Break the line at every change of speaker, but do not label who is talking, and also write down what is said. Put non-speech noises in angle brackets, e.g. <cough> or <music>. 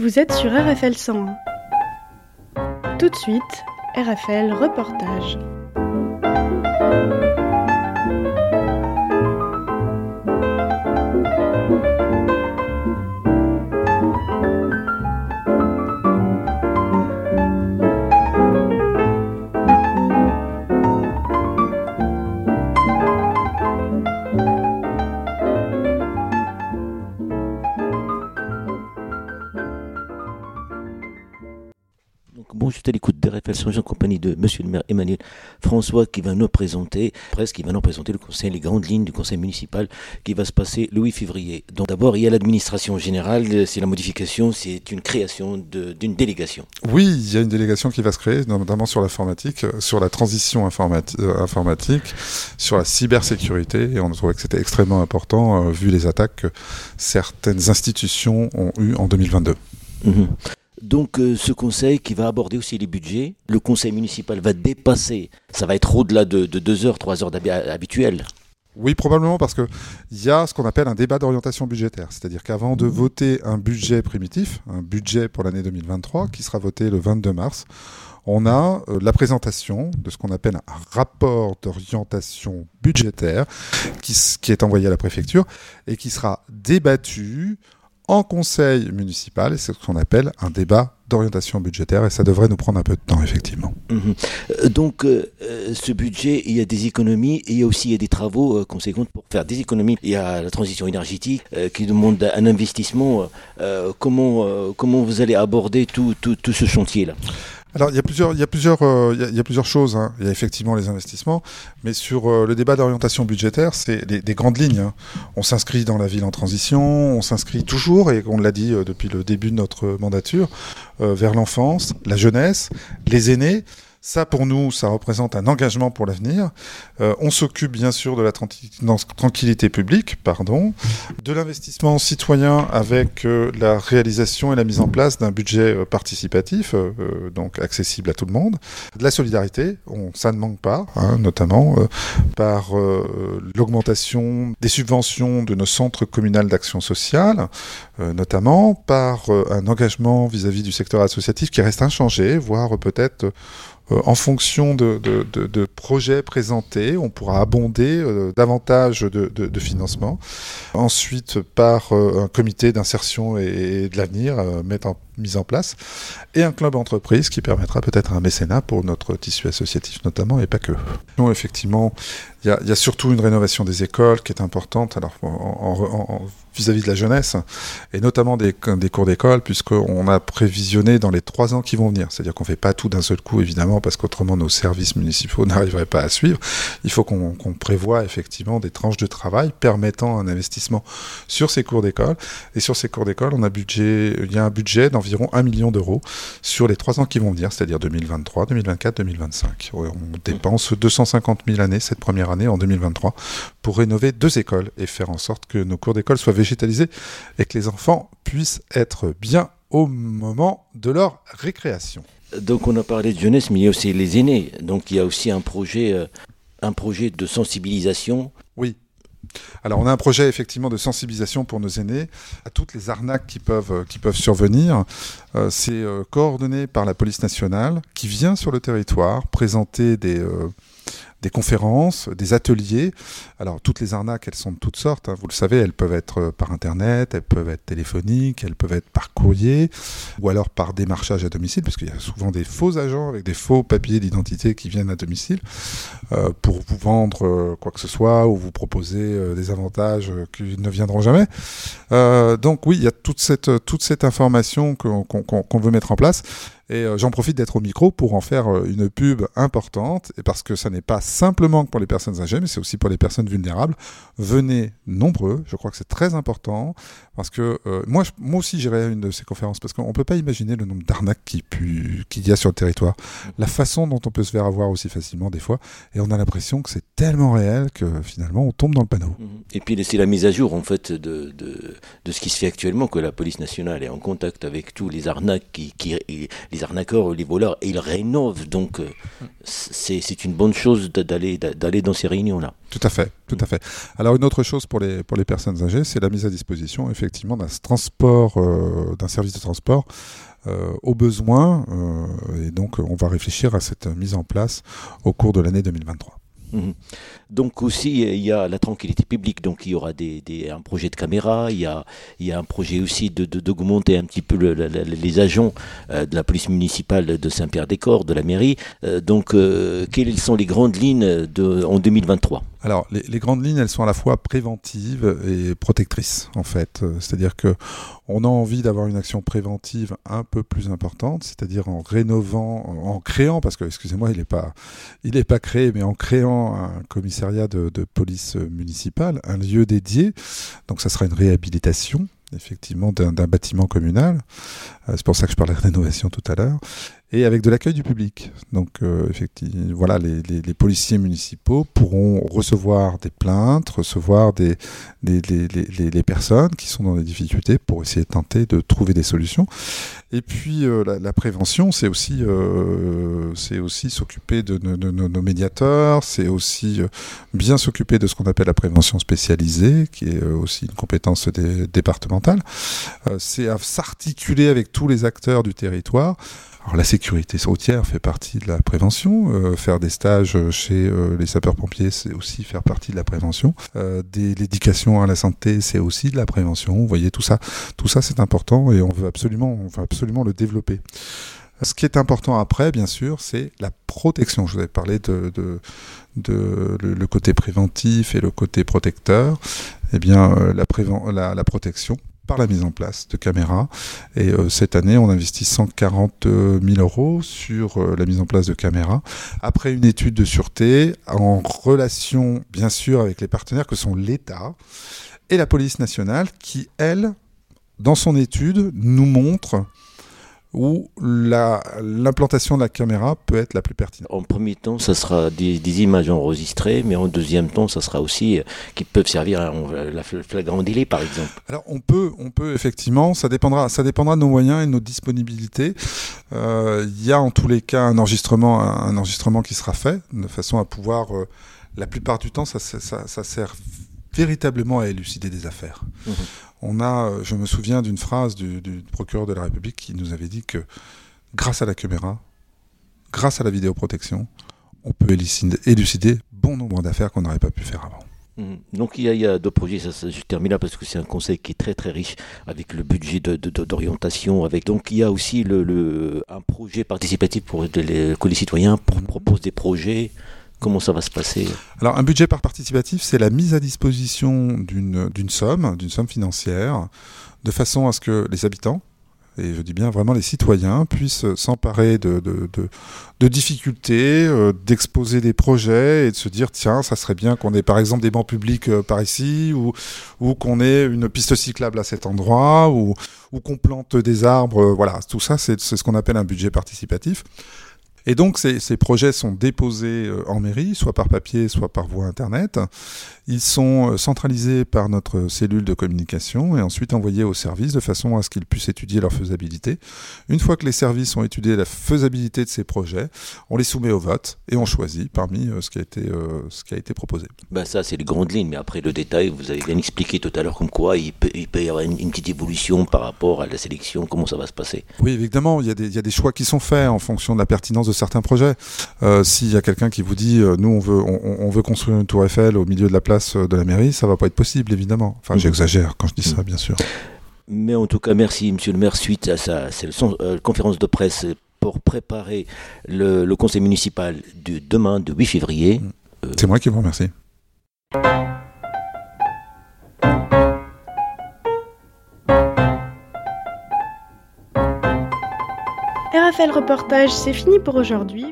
Vous êtes sur RFL 101. Tout de suite, RFL Reportage.
Bon, je suis à l'écoute de réflexions en compagnie de Monsieur le maire Emmanuel François qui va nous présenter, presque, qui va nous présenter le conseil, les grandes lignes du conseil municipal qui va se passer le 8 février. Donc d'abord, il y a l'administration générale, c'est la modification, c'est une création d'une délégation.
Oui, il y a une délégation qui va se créer, notamment sur l'informatique, sur la transition informati euh, informatique, sur la cybersécurité, et on a trouvé que c'était extrêmement important euh, vu les attaques que certaines institutions ont eues en 2022.
Mhm. Donc euh, ce conseil qui va aborder aussi les budgets, le conseil municipal va dépasser, ça va être au-delà de, de deux heures, trois heures habituelles.
Oui, probablement parce qu'il y a ce qu'on appelle un débat d'orientation budgétaire. C'est-à-dire qu'avant de voter un budget primitif, un budget pour l'année 2023, qui sera voté le 22 mars, on a euh, la présentation de ce qu'on appelle un rapport d'orientation budgétaire qui est envoyé à la préfecture et qui sera débattu en conseil municipal. C'est ce qu'on appelle un débat d'orientation budgétaire et ça devrait nous prendre un peu de temps, effectivement.
Mhm. Euh, Donc euh, euh, ce budget, il y a des économies et il y a aussi des travaux conséquents pour faire des économies. Il y a la transition énergétique qui demande un investissement. Comment, comment vous allez aborder tout, tout, tout ce chantier-là?
Alors, il y a plusieurs, il y a plusieurs, euh, il y a- plusieurs choses. hein. Il y a effectivement les investissements, mais sur euh, le débat d'orientation budgétaire, c'est des, des grandes lignes. hein. On s'inscrit dans la ville en transition, on s'inscrit toujours, et on l'a dit euh, depuis le début de notre mandature, vers l'enfance, la jeunesse, les aînés. Ça, pour nous, ça représente un engagement pour l'avenir. Euh, on s'occupe bien sûr de la tranquillité publique, pardon, de l'investissement citoyen avec euh, la réalisation et la mise en place d'un budget euh, participatif, euh, euh, donc accessible à tout le monde, de la solidarité, on, ça ne manque pas, hein, notamment par l'augmentation des subventions de nos centres communaux d'action sociale, notamment par un engagement vis-à-vis du secteur associatif qui reste inchangé, voire peut-être en fonction de, de- de- de projets présentés, on pourra abonder euh, davantage de, financement. Ensuite, par euh, un comité d'insertion et, et de l'avenir euh, mettre en- mis en place, et un club entreprise qui permettra peut-être un mécénat pour notre tissu associatif notamment, et pas que. Non, effectivement, il y y a surtout une rénovation des écoles qui est importante alors, vis-à-vis de la jeunesse, et notamment des, des cours d'école, puisqu'on a prévisionné dans les trois ans qui vont venir. C'est-à-dire qu'on ne fait pas tout d'un seul coup, évidemment, parce qu'autrement nos services municipaux <laughs> n'arriveraient pas à suivre. Il faut qu'on qu'on prévoie effectivement des tranches de travail permettant un investissement sur ces cours d'école. Et sur ces cours d'école, on a budget, il y a un budget d'environ 1 million d'euros sur les trois ans qui vont venir, c'est-à-dire 2023, 2024, 2025. On dépense 250 000 années cette première année en 2023 pour rénover deux écoles et faire en sorte que nos cours d'école soient végétalisés et que les enfants puissent être bien au moment de leur récréation.
Donc on a parlé de jeunesse, mais il y a aussi les aînés. Donc il y a aussi un projet, euh, un projet de sensibilisation.
Alors on a un projet effectivement de sensibilisation pour nos aînés à toutes les arnaques qui peuvent, euh, qui peuvent survenir. Euh, c'est euh, coordonné par la police nationale qui vient sur le territoire présenter des, des conférences, des ateliers. Alors toutes les arnaques, elles sont de toutes sortes. hein. Vous le savez, elles peuvent être euh, par internet, elles peuvent être téléphoniques, elles peuvent être par courrier, ou alors par démarchage à domicile, parce qu'il y a souvent des faux agents avec des faux papiers d'identité qui viennent à domicile euh, pour vous vendre euh, quoi que ce soit ou vous proposer des avantages qui ne viendront jamais. Donc oui, il y a toute cette toute cette information qu'on veut mettre en place. Et euh, j'en profite d'être au micro pour en faire euh, une pub importante, et parce que ça n'est pas simplement pour les personnes âgées, mais c'est aussi pour les personnes vulnérables. Venez nombreux, je crois que c'est très important, parce que euh, moi, aussi j'irai à une de ces conférences, parce qu'on ne peut pas imaginer le nombre d'arnaques qu'il y a sur le territoire, la façon dont on peut se faire avoir aussi facilement des fois, et on a l'impression que c'est tellement réel que finalement on tombe dans le panneau.
Et puis c'est la mise à jour en fait de, ce qui se fait actuellement, que la police nationale est en contact avec tous les arnaques qui, les arnaqueurs, les voleurs, et ils rénovent. Donc euh, c'est une bonne chose d'aller dans ces réunions-là.
Tout à fait, tout à fait. Alors une autre chose pour les pour les personnes âgées, c'est la mise à disposition effectivement d'un transport, euh, d'un service de transport euh, au besoin. Euh, et donc on va réfléchir à cette mise en place au cours de l'année 2023.
Mhm. Donc aussi, il y a la tranquillité publique, donc il y aura un projet de caméra, il y a, un projet aussi de, d'augmenter un petit peu les agents euh, de la police municipale de Saint-Pierre-des-Corps, de la mairie. Euh, donc, euh, quelles sont les grandes lignes de, en 2023
alors, les, grandes lignes, elles sont à la fois préventives et protectrices, en fait. C'est-à-dire que on a envie d'avoir une action préventive un peu plus importante, c'est-à-dire en rénovant, en créant, parce que, excusez-moi, il n'est pas, il n'est pas créé, mais en créant un commissariat de, de police municipale, un lieu dédié. Donc, ça sera une réhabilitation effectivement d'un bâtiment communal. Euh, c'est pour ça que je parlais de rénovation tout à l'heure et avec de l'accueil du public. Donc, euh, effectivement, voilà, les, les, les, policiers municipaux pourront recevoir des plaintes, recevoir des, des les, les, personnes qui sont dans des difficultés pour essayer de tenter de trouver des solutions. Et puis, euh, la, la, prévention, c'est aussi, euh, c'est aussi s'occuper de, de, de, nos médiateurs, c'est aussi euh, bien s'occuper de ce qu'on appelle la prévention spécialisée, qui est euh, aussi une compétence départementale. c'est à s'articuler avec tous les acteurs du territoire la sécurité routière fait partie de la prévention. Euh, faire des stages chez euh, les sapeurs-pompiers, c'est aussi faire partie de la prévention. Euh, l'éducation à la santé, c'est aussi de la prévention. Vous voyez tout ça, tout ça c'est important et on veut absolument, absolument le développer. Ce qui est important après, bien sûr, c'est la protection. Je vous avais parlé de, le, côté préventif et le côté protecteur. Eh bien, euh, la protection par la mise en place de caméras. Et euh, cette année, on investit 140 000 euros sur euh, la mise en place de caméras. Après une étude de sûreté, en relation bien sûr avec les partenaires que sont l'État et la police nationale, qui, elle, dans son étude, nous montre où l'implantation de la caméra peut être la plus pertinente.
En premier temps, ça sera des, des images enregistrées, mais en deuxième temps, ça sera aussi euh, qui peuvent servir à la flagrant délit, par exemple.
Alors on peut, on peut effectivement, ça dépendra, ça dépendra de nos moyens et de notre disponibilité. Euh, il y a en tous les cas un enregistrement, un, enregistrement qui sera fait de façon à pouvoir, euh, la plupart du temps, ça, ça, ça sert véritablement à élucider des affaires. Mmh. On a, euh, je me souviens d'une phrase du, du, procureur de la République qui nous avait dit que grâce à la caméra, grâce à la vidéoprotection, on peut élucider, bon nombre d'affaires qu'on n'aurait pas pu faire avant.
Mmh. Donc il y, a, il y a deux projets, ça, ça, je termine là parce que c'est un conseil qui est très très riche avec le budget d'orientation. De, de, avec donc il y a aussi le, le un projet participatif pour les, que les citoyens pour, proposent des projets Comment ça va se passer
Alors, un budget par participatif, c'est la mise à disposition d'une somme, d'une somme financière, de façon à ce que les habitants, et je dis bien vraiment les citoyens, puissent s'emparer de, difficultés, euh, d'exposer des projets et de se dire tiens, ça serait bien qu'on ait par exemple des bancs publics euh, par ici, ou, qu'on ait une piste cyclable à cet endroit, ou, ou qu'on plante des arbres. voilà, tout ça, c'est ce qu'on appelle un budget participatif. Et donc ces, projets sont déposés euh, en mairie, soit par papier, soit par voie Internet. Ils sont euh, centralisés par notre cellule de communication et ensuite envoyés aux services de façon à ce qu'ils puissent étudier leur faisabilité. Une fois que les services ont étudié la faisabilité de ces projets, on les soumet au vote et on choisit parmi euh, ce qui a été, ce qui a été proposé.
Ben ça, c'est les grandes lignes, mais après le détail, vous avez bien expliqué tout à l'heure comme quoi il peut, il peut y avoir une, une, petite évolution par rapport à la sélection, comment ça va se passer.
Oui, évidemment, il y, a des, il y a des choix qui sont faits en fonction de la pertinence de certains projets. Euh, S'il y a quelqu'un qui vous dit, euh, nous on veut, on, on, veut construire une tour Eiffel au milieu de la place euh, de la mairie, ça va pas être possible évidemment. Enfin, mmh. j'exagère quand je dis mmh. ça, bien sûr.
Mais en tout cas, merci Monsieur le maire suite à sa euh, conférence de presse pour préparer le, le, conseil municipal de demain, de 8 février. Mmh.
C'est moi qui vous remercie.
RFL Reportage, c'est fini pour aujourd'hui.